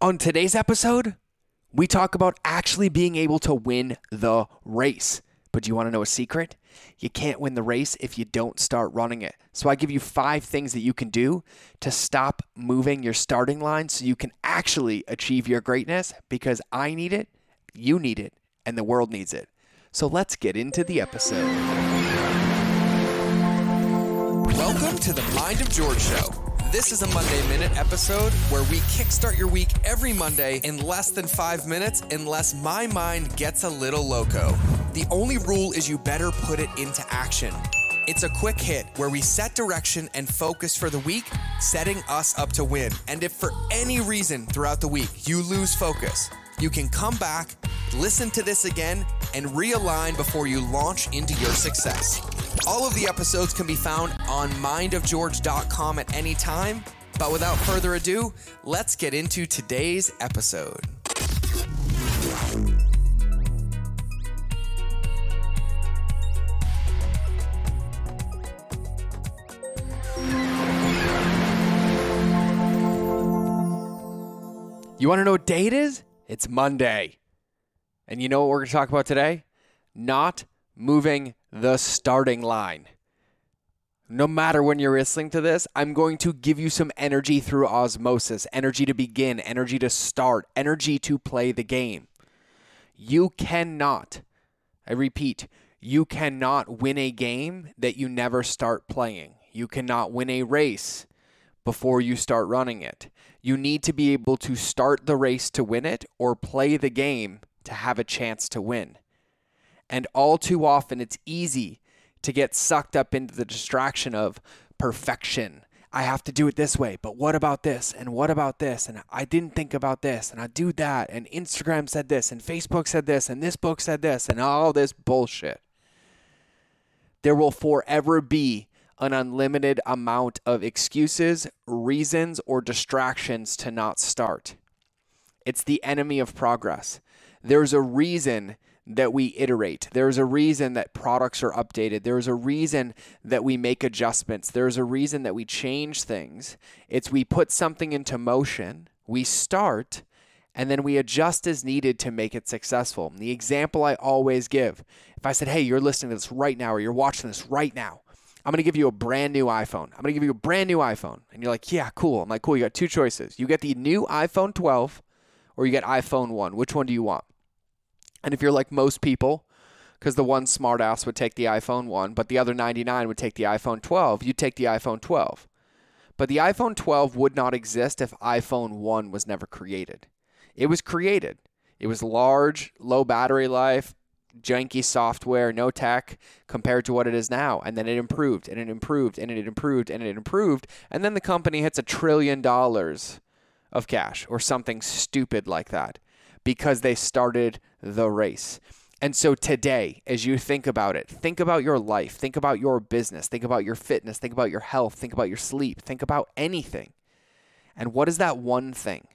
On today's episode, we talk about actually being able to win the race. But do you want to know a secret? You can't win the race if you don't start running it. So I give you five things that you can do to stop moving your starting line so you can actually achieve your greatness because I need it, you need it, and the world needs it. So let's get into the episode. Welcome to the Mind of George Show. This is a Monday Minute episode where we kickstart your week every Monday in less than five minutes, unless my mind gets a little loco. The only rule is you better put it into action. It's a quick hit where we set direction and focus for the week, setting us up to win. And if for any reason throughout the week you lose focus, you can come back, listen to this again, and realign before you launch into your success. All of the episodes can be found on mindofgeorge.com at any time. But without further ado, let's get into today's episode. You want to know what day it is? It's Monday. And you know what we're going to talk about today? Not moving the starting line. No matter when you're listening to this, I'm going to give you some energy through osmosis energy to begin, energy to start, energy to play the game. You cannot, I repeat, you cannot win a game that you never start playing. You cannot win a race before you start running it. You need to be able to start the race to win it or play the game to have a chance to win. And all too often, it's easy to get sucked up into the distraction of perfection. I have to do it this way, but what about this? And what about this? And I didn't think about this, and I do that. And Instagram said this, and Facebook said this, and this book said this, and all this bullshit. There will forever be an unlimited amount of excuses, reasons, or distractions to not start. It's the enemy of progress. There's a reason that we iterate. There's a reason that products are updated. There's a reason that we make adjustments. There's a reason that we change things. It's we put something into motion, we start, and then we adjust as needed to make it successful. The example I always give if I said, hey, you're listening to this right now, or you're watching this right now, I'm going to give you a brand new iPhone. I'm going to give you a brand new iPhone. And you're like, yeah, cool. I'm like, cool. You got two choices. You get the new iPhone 12 or you get iPhone 1. Which one do you want? And if you're like most people, because the one smartass would take the iPhone 1, but the other 99 would take the iPhone 12, you'd take the iPhone 12. But the iPhone 12 would not exist if iPhone 1 was never created. It was created. It was large, low battery life, janky software, no tech compared to what it is now. And then it improved and it improved and it improved and it improved. And then the company hits a trillion dollars of cash or something stupid like that because they started the race. And so today, as you think about it, think about your life, think about your business, think about your fitness, think about your health, think about your sleep, think about anything. And what is that one thing?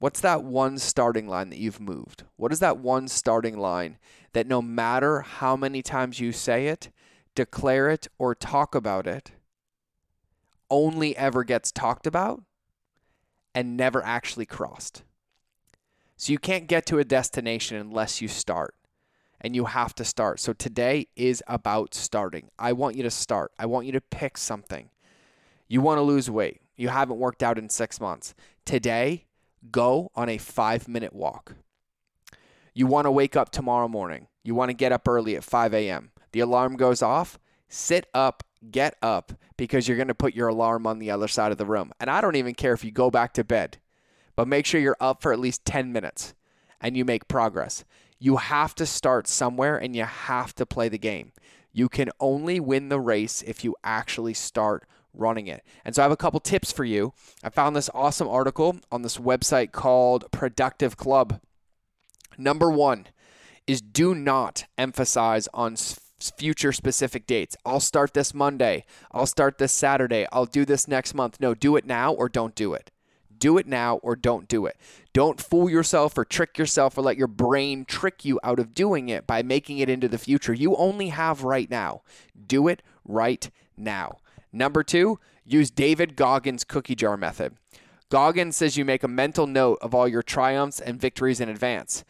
What's that one starting line that you've moved? What is that one starting line that no matter how many times you say it, declare it, or talk about it, only ever gets talked about and never actually crossed? So you can't get to a destination unless you start. And you have to start. So today is about starting. I want you to start. I want you to pick something. You want to lose weight. You haven't worked out in six months. Today, go on a five minute walk. You want to wake up tomorrow morning. You want to get up early at 5 a.m. The alarm goes off. Sit up, get up, because you're going to put your alarm on the other side of the room. And I don't even care if you go back to bed, but make sure you're up for at least 10 minutes and you make progress. You have to start somewhere and you have to play the game. You can only win the race if you actually start running it. And so I have a couple tips for you. I found this awesome article on this website called Productive Club. Number one is do not emphasize on future specific dates. I'll start this Monday. I'll start this Saturday. I'll do this next month. No, do it now or don't do it. Do it now or don't do it. Don't fool yourself or trick yourself or let your brain trick you out of doing it by making it into the future. You only have right now. Do it right now. Number two, use David Goggins' cookie jar method. Goggins says you make a mental note of all your triumphs and victories in advance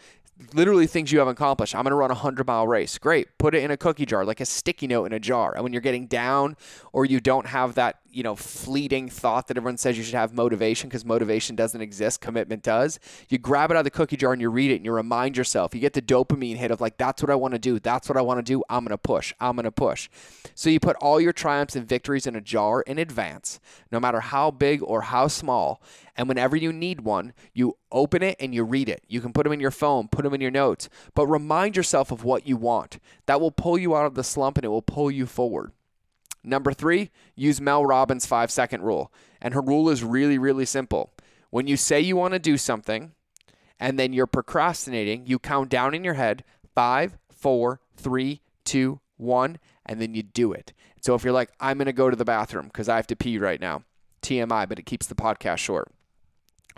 literally things you have accomplished. I'm going to run a 100 mile race. Great. Put it in a cookie jar, like a sticky note in a jar. And when you're getting down or you don't have that, you know, fleeting thought that everyone says you should have motivation because motivation doesn't exist, commitment does. You grab it out of the cookie jar and you read it and you remind yourself. You get the dopamine hit of like, that's what I want to do. That's what I want to do. I'm going to push. I'm going to push. So you put all your triumphs and victories in a jar in advance, no matter how big or how small. And whenever you need one, you open it and you read it. You can put them in your phone, put them in your notes, but remind yourself of what you want. That will pull you out of the slump and it will pull you forward. Number three, use Mel Robbins' five second rule. And her rule is really, really simple. When you say you want to do something and then you're procrastinating, you count down in your head five, four, three, two, one, and then you do it. So if you're like, I'm going to go to the bathroom because I have to pee right now, TMI, but it keeps the podcast short.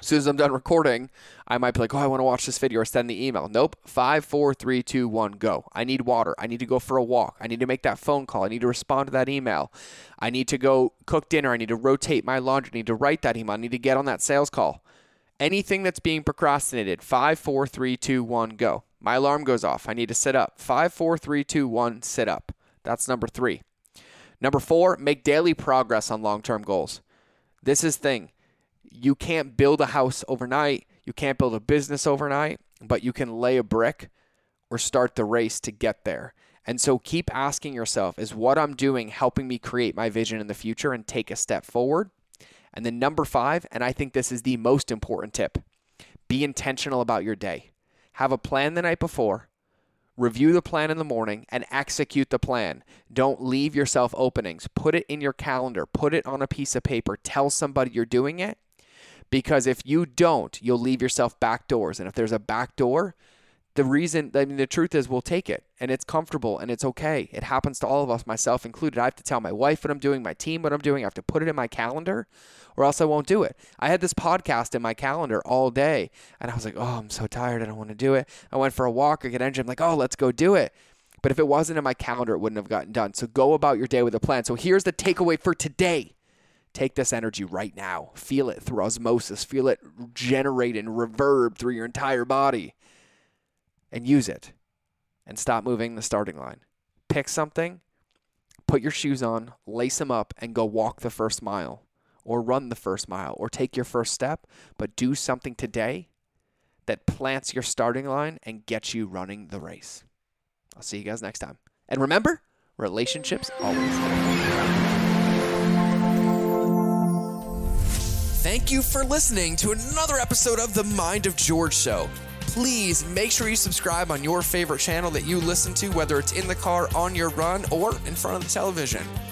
As soon as I'm done recording, I might be like, oh, I want to watch this video or send the email. Nope. Five, four, three, two, one, go. I need water. I need to go for a walk. I need to make that phone call. I need to respond to that email. I need to go cook dinner. I need to rotate my laundry. I need to write that email. I need to get on that sales call. Anything that's being procrastinated, five, four, three, two, one, go. My alarm goes off. I need to sit up. Five, four, three, two, one, sit up. That's number three. Number four, make daily progress on long term goals. This is thing you can't build a house overnight, you can't build a business overnight, but you can lay a brick or start the race to get there. And so keep asking yourself is what I'm doing helping me create my vision in the future and take a step forward? And then number five, and I think this is the most important tip be intentional about your day. Have a plan the night before, review the plan in the morning, and execute the plan. Don't leave yourself openings. Put it in your calendar, put it on a piece of paper, tell somebody you're doing it, because if you don't, you'll leave yourself back doors. And if there's a back door, the reason, I mean, the truth is we'll take it and it's comfortable and it's okay. It happens to all of us, myself included. I have to tell my wife what I'm doing, my team what I'm doing. I have to put it in my calendar or else I won't do it. I had this podcast in my calendar all day and I was like, oh, I'm so tired. I don't want to do it. I went for a walk, I get energy. I'm like, oh, let's go do it. But if it wasn't in my calendar, it wouldn't have gotten done. So go about your day with a plan. So here's the takeaway for today Take this energy right now. Feel it through osmosis. Feel it generate and reverb through your entire body. And use it. And stop moving the starting line. Pick something, put your shoes on, lace them up, and go walk the first mile, or run the first mile, or take your first step. But do something today that plants your starting line and gets you running the race. I'll see you guys next time. And remember, relationships always. Thank you for listening to another episode of The Mind of George Show. Please make sure you subscribe on your favorite channel that you listen to, whether it's in the car, on your run, or in front of the television.